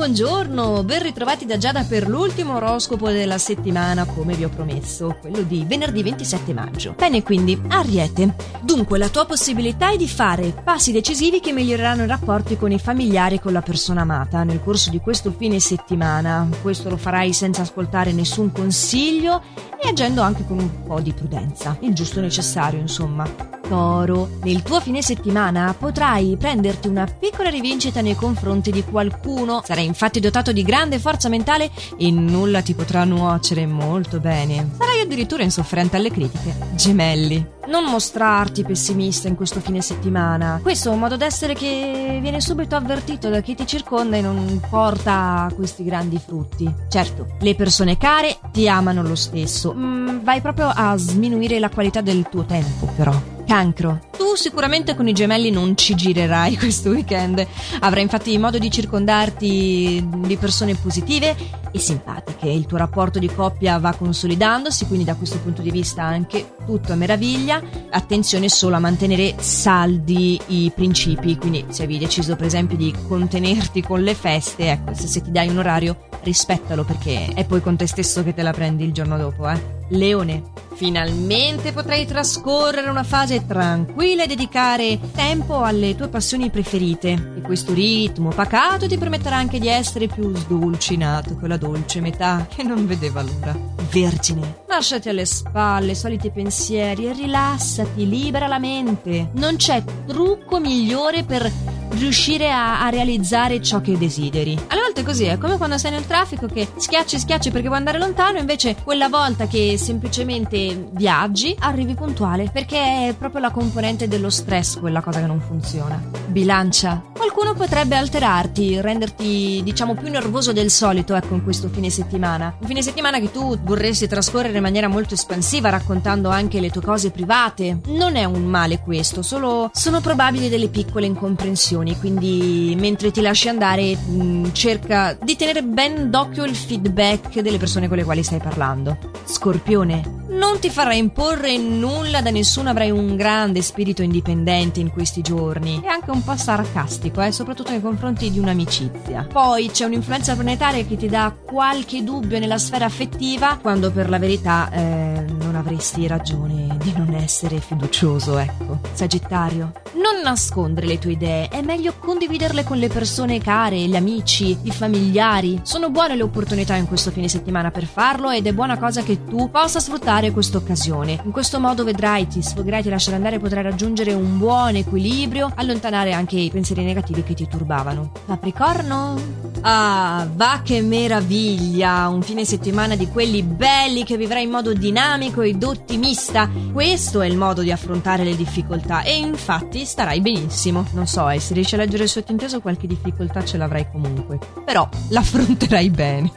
buongiorno, ben ritrovati da Giada per l'ultimo oroscopo della settimana, come vi ho promesso, quello di venerdì 27 maggio. Bene, quindi, Ariete. Dunque, la tua possibilità è di fare passi decisivi che miglioreranno i rapporti con i familiari e con la persona amata nel corso di questo fine settimana. Questo lo farai senza ascoltare nessun consiglio e agendo anche con un po' di prudenza, il giusto necessario, insomma. Toro, nel tuo fine settimana potrai prenderti una piccola rivincita nei confronti di qualcuno. Sarai infatti dotato di grande forza mentale e nulla ti potrà nuocere molto bene. Sarai addirittura insofferente alle critiche. Gemelli. Non mostrarti pessimista in questo fine settimana. Questo è un modo d'essere che viene subito avvertito da chi ti circonda e non porta questi grandi frutti. Certo, le persone care ti amano lo stesso. Mm, vai proprio a sminuire la qualità del tuo tempo, però. Cancro. Tu sicuramente con i gemelli non ci girerai questo weekend. Avrai infatti modo di circondarti di persone positive e simpatiche. Il tuo rapporto di coppia va consolidandosi, quindi da questo punto di vista anche tutto a meraviglia. Attenzione solo a mantenere saldi i principi, quindi se avevi deciso per esempio di contenerti con le feste, ecco, se, se ti dai un orario rispettalo perché è poi con te stesso che te la prendi il giorno dopo, eh. Leone. Finalmente potrai trascorrere una fase tranquilla e dedicare tempo alle tue passioni preferite. E questo ritmo pacato ti permetterà anche di essere più sdolcinato con la dolce metà che non vedeva l'ora. Vergine. Lasciati alle spalle i soliti pensieri e rilassati, libera la mente. Non c'è trucco migliore per riuscire a, a, realizzare ciò che desideri. Alle volte è così, è come quando sei nel traffico che schiacci schiacci perché vuoi andare lontano, invece quella volta che semplicemente viaggi arrivi puntuale, perché è proprio la componente dello stress quella cosa che non funziona. Bilancia. Qualcuno potrebbe alterarti, renderti diciamo più nervoso del solito, ecco, in questo fine settimana. Un fine settimana che tu vorresti trascorrere in maniera molto espansiva, raccontando anche le tue cose private. Non è un male questo, solo sono probabili delle piccole incomprensioni emozioni, quindi mentre ti lasci andare mm, cerca di tenere ben d'occhio il feedback delle persone con le quali stai parlando. Scorpione, non ti farai imporre nulla da nessuno, avrai un grande spirito indipendente in questi giorni e anche un po' sarcastico, eh, soprattutto nei confronti di un'amicizia. Poi c'è un'influenza planetaria che ti dà qualche dubbio nella sfera affettiva, quando per la verità eh, non avresti ragione di non essere fiducioso, ecco. Sagittario, non nascondere le tue idee, è meglio condividerle con le persone care, gli amici, i familiari. Sono buone le opportunità in questo fine settimana per farlo ed è buona cosa che tu possa sfruttare questa occasione. In questo modo vedrai, ti sfogherai, ti lascerai andare, potrai raggiungere un buon equilibrio, allontanare anche i pensieri negativi che ti turbavano. Capricorno? Ah, va che meraviglia! Un fine settimana di quelli belli che vivrai in modo dinamico ed ottimista. Questo è il modo di affrontare le difficoltà e infatti starai benissimo. Non so, eh, se riesci a leggere il sottinteso qualche difficoltà ce l'avrai comunque. Però l'affronterai bene.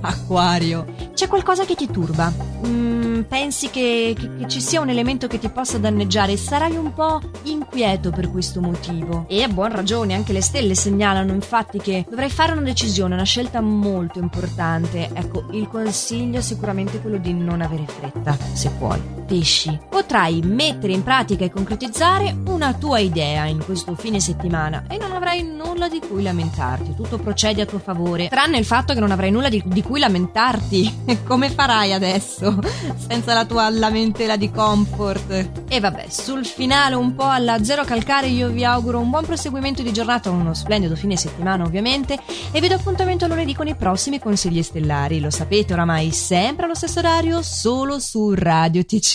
Acquario. C'è qualcosa che ti turba. Mm, pensi che, che, che ci sia un elemento che ti possa danneggiare sarai un po' inquieto per questo motivo. E a buon ragione, anche le stelle segnalano infatti che dovrai fare una decisione, una scelta molto importante. Ecco, il consiglio è sicuramente quello di non avere fretta, se puoi. Pesci, potrai mettere in pratica e concretizzare una tua idea in questo fine settimana e non avrai nulla di cui lamentarti. Tutto procede a tuo favore, tranne il fatto che non avrai nulla di, di cui lamentarti. Come farai adesso senza la tua lamentela di comfort? E vabbè, sul finale un po' alla zero calcare io vi auguro un buon proseguimento di giornata, uno splendido fine settimana ovviamente e vi do appuntamento lunedì con i prossimi consigli stellari. Lo sapete oramai sempre allo stesso orario, solo su Radio TC.